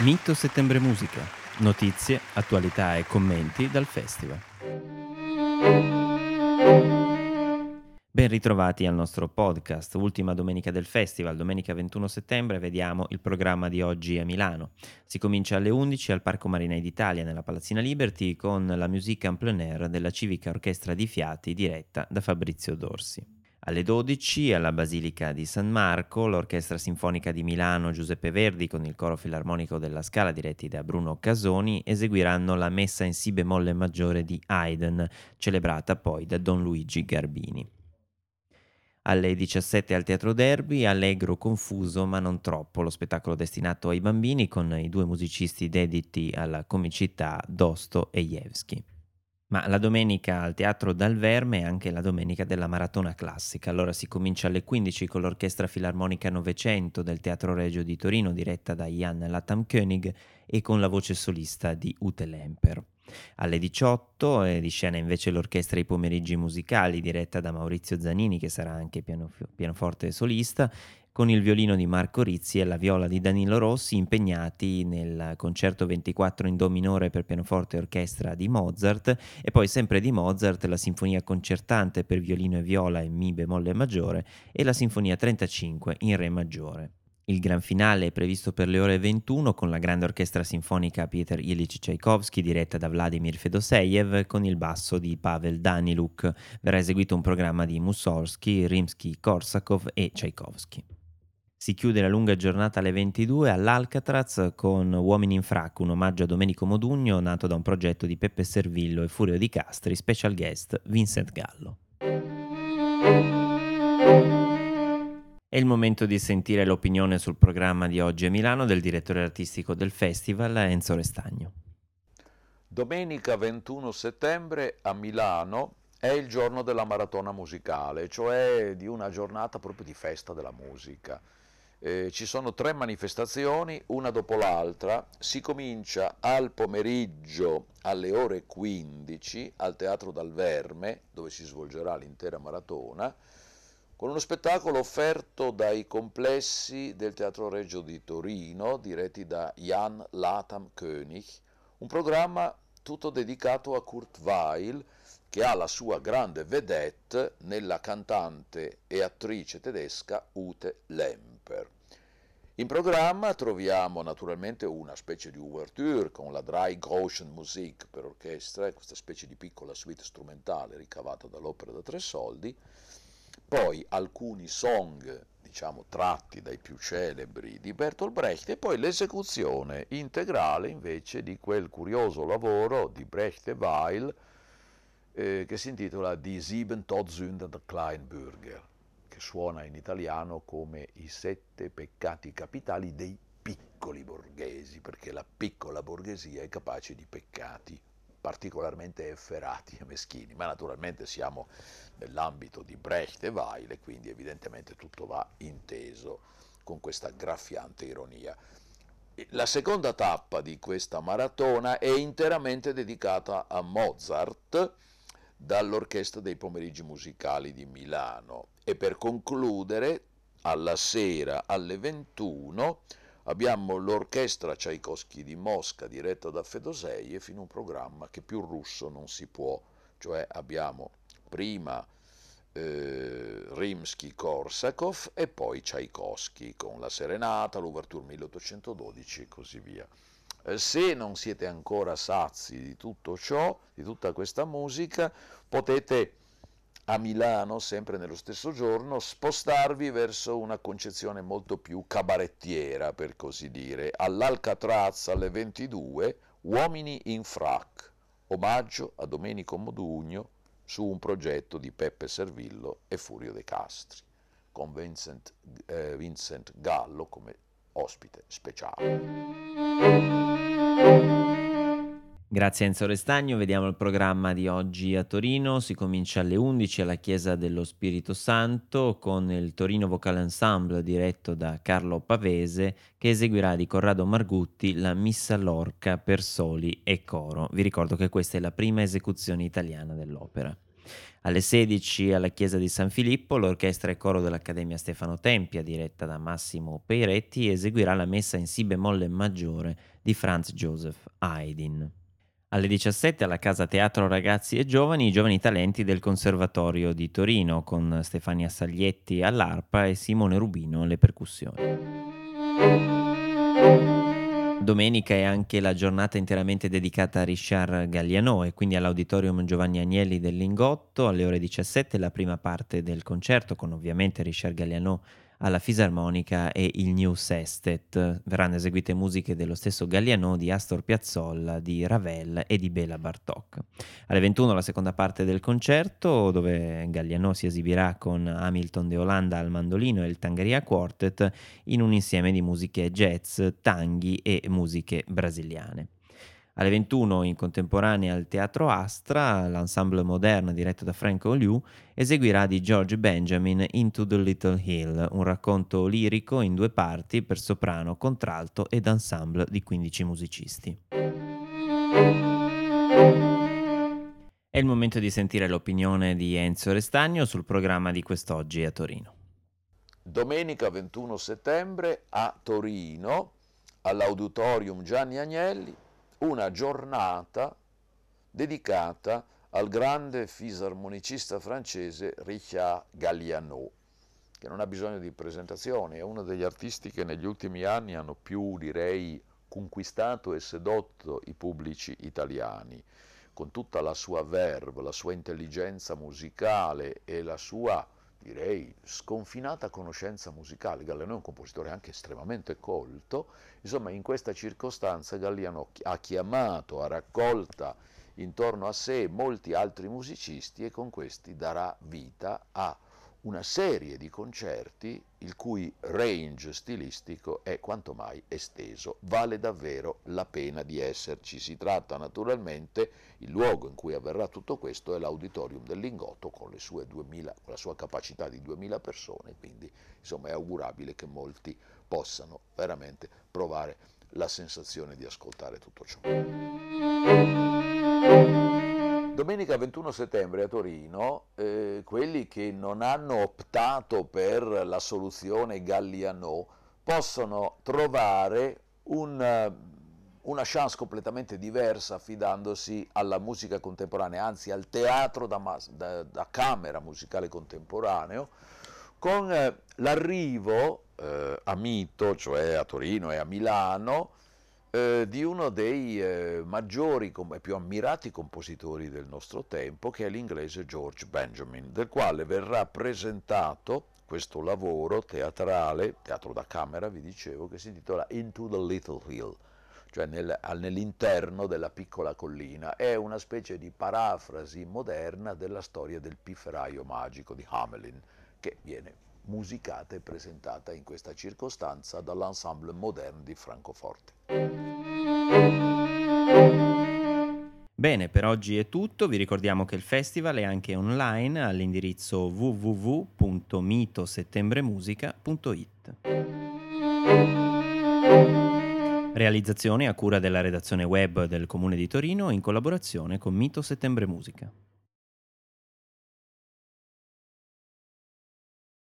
Mito Settembre Musica. Notizie, attualità e commenti dal festival. Ben ritrovati al nostro podcast, ultima domenica del festival, domenica 21 settembre, vediamo il programma di oggi a Milano. Si comincia alle 11 al Parco Marinai d'Italia, nella Palazzina Liberty, con la musica en plein air della Civica Orchestra di Fiati, diretta da Fabrizio Dorsi. Alle 12 alla Basilica di San Marco, l'Orchestra Sinfonica di Milano Giuseppe Verdi con il coro filarmonico della Scala diretti da Bruno Casoni eseguiranno la messa in Si bemolle maggiore di Haydn, celebrata poi da Don Luigi Garbini. Alle 17 al Teatro Derby, allegro, confuso ma non troppo, lo spettacolo destinato ai bambini con i due musicisti dediti alla comicità Dosto e Jevski. Ma la domenica al Teatro Dal Verme è anche la domenica della maratona classica. Allora si comincia alle 15 con l'Orchestra Filarmonica 900 del Teatro Regio di Torino, diretta da Jan Latam König, e con la voce solista di Ute Lemper. Alle 18 è di scena invece l'Orchestra I Pomeriggi Musicali, diretta da Maurizio Zanini, che sarà anche pianoforte solista, con il violino di Marco Rizzi e la viola di Danilo Rossi impegnati nel concerto 24 in Do minore per pianoforte e orchestra di Mozart e poi sempre di Mozart la sinfonia concertante per violino e viola in Mi bemolle maggiore e la sinfonia 35 in Re maggiore. Il gran finale è previsto per le ore 21 con la grande orchestra sinfonica Peter Ilyich Tchaikovsky diretta da Vladimir Fedoseev con il basso di Pavel Daniluk. Verrà eseguito un programma di Mussorgsky, Rimsky-Korsakov e Tchaikovsky. Si chiude la lunga giornata alle 22 all'Alcatraz con Uomini in frac, un omaggio a Domenico Modugno nato da un progetto di Peppe Servillo e Furio di Castri, special guest Vincent Gallo. È il momento di sentire l'opinione sul programma di oggi a Milano del direttore artistico del festival Enzo Restagno. Domenica 21 settembre a Milano è il giorno della maratona musicale, cioè di una giornata proprio di festa della musica. Eh, ci sono tre manifestazioni, una dopo l'altra, si comincia al pomeriggio alle ore 15 al Teatro Dal Verme, dove si svolgerà l'intera maratona, con uno spettacolo offerto dai complessi del Teatro Reggio di Torino, diretti da Jan Latam König, un programma tutto dedicato a Kurt Weill, che ha la sua grande vedette nella cantante e attrice tedesca Ute Lemper. In programma troviamo naturalmente una specie di ouverture con la Drei Groschen Musik per orchestra, questa specie di piccola suite strumentale ricavata dall'opera da tre soldi, poi alcuni song diciamo tratti dai più celebri di Bertolt Brecht e poi l'esecuzione integrale invece di quel curioso lavoro di Brecht e Weil eh, che si intitola Die Sieben Todsünden der Kleinbürger che suona in italiano come i sette peccati capitali dei piccoli borghesi, perché la piccola borghesia è capace di peccati particolarmente efferati e meschini, ma naturalmente siamo nell'ambito di Brecht e Weil e quindi evidentemente tutto va inteso con questa graffiante ironia. La seconda tappa di questa maratona è interamente dedicata a Mozart, dall'Orchestra dei Pomeriggi Musicali di Milano e per concludere alla sera alle 21 abbiamo l'Orchestra Tchaikovsky di Mosca diretta da Fedosei e fino a un programma che più russo non si può, cioè abbiamo prima eh, Rimsky-Korsakov e poi Tchaikovsky con la Serenata, l'Ouverture 1812 e così via. Eh, se non siete ancora sazi di tutto ciò, di tutta questa musica, potete a Milano, sempre nello stesso giorno, spostarvi verso una concezione molto più cabarettiera, per così dire, all'Alcatraz alle 22, Uomini in frac, omaggio a Domenico Modugno su un progetto di Peppe Servillo e Furio De Castri, con Vincent, eh, Vincent Gallo come ospite speciale. Grazie Enzo Restagno, vediamo il programma di oggi a Torino, si comincia alle 11 alla Chiesa dello Spirito Santo con il Torino Vocal Ensemble diretto da Carlo Pavese che eseguirà di Corrado Margutti la Missa Lorca per soli e coro. Vi ricordo che questa è la prima esecuzione italiana dell'opera. Alle 16 alla chiesa di San Filippo l'orchestra e coro dell'Accademia Stefano Tempia, diretta da Massimo Peiretti, eseguirà la messa in Si bemolle maggiore di Franz Joseph Haydn. Alle 17 alla Casa Teatro Ragazzi e Giovani i giovani talenti del Conservatorio di Torino con Stefania Saglietti all'arpa e Simone Rubino alle percussioni. Domenica è anche la giornata interamente dedicata a Richard Galliano e quindi all'Auditorium Giovanni Agnelli del Lingotto. Alle ore 17 la prima parte del concerto con ovviamente Richard Galliano alla fisarmonica e il New Sestet. Verranno eseguite musiche dello stesso Galliano, di Astor Piazzolla, di Ravel e di Bela Bartok. Alle 21 la seconda parte del concerto, dove Galliano si esibirà con Hamilton de Olanda al mandolino e il Tangaria Quartet in un insieme di musiche jazz, tanghi e musiche brasiliane. Alle 21 in contemporanea al Teatro Astra, l'ensemble moderno diretto da Franco Liu eseguirà di George Benjamin Into the Little Hill, un racconto lirico in due parti per soprano, contralto ed ensemble di 15 musicisti. È il momento di sentire l'opinione di Enzo Restagno sul programma di quest'oggi a Torino. Domenica 21 settembre a Torino, all'Auditorium Gianni Agnelli, una giornata dedicata al grande fisarmonicista francese Richard Galliano, che non ha bisogno di presentazioni, è uno degli artisti che negli ultimi anni hanno più, direi, conquistato e sedotto i pubblici italiani, con tutta la sua verve, la sua intelligenza musicale e la sua direi, sconfinata conoscenza musicale. Galliano è un compositore anche estremamente colto, insomma in questa circostanza Galliano ha chiamato a raccolta intorno a sé molti altri musicisti e con questi darà vita a una serie di concerti il cui range stilistico è quanto mai esteso. Vale davvero la pena di esserci. Si tratta naturalmente, il luogo in cui avverrà tutto questo è l'auditorium del Lingotto con, 2000, con la sua capacità di 2000 persone, quindi insomma è augurabile che molti possano veramente provare la sensazione di ascoltare tutto ciò. Domenica 21 settembre a Torino, eh, quelli che non hanno optato per la soluzione Galliano possono trovare un, eh, una chance completamente diversa affidandosi alla musica contemporanea, anzi al teatro da, da, da camera musicale contemporaneo, con eh, l'arrivo eh, a Mito, cioè a Torino e a Milano, eh, di uno dei eh, maggiori e più ammirati compositori del nostro tempo, che è l'inglese George Benjamin, del quale verrà presentato questo lavoro teatrale, teatro da camera, vi dicevo, che si intitola Into the Little Hill, cioè nel, nell'interno della piccola collina. È una specie di parafrasi moderna della storia del pifferaio magico di Hamelin, che viene musicata e presentata in questa circostanza dall'ensemble moderne di Francoforte. Bene, per oggi è tutto, vi ricordiamo che il festival è anche online all'indirizzo www.mitosettembremusica.it. Realizzazione a cura della redazione web del Comune di Torino in collaborazione con Mito Settembre Musica.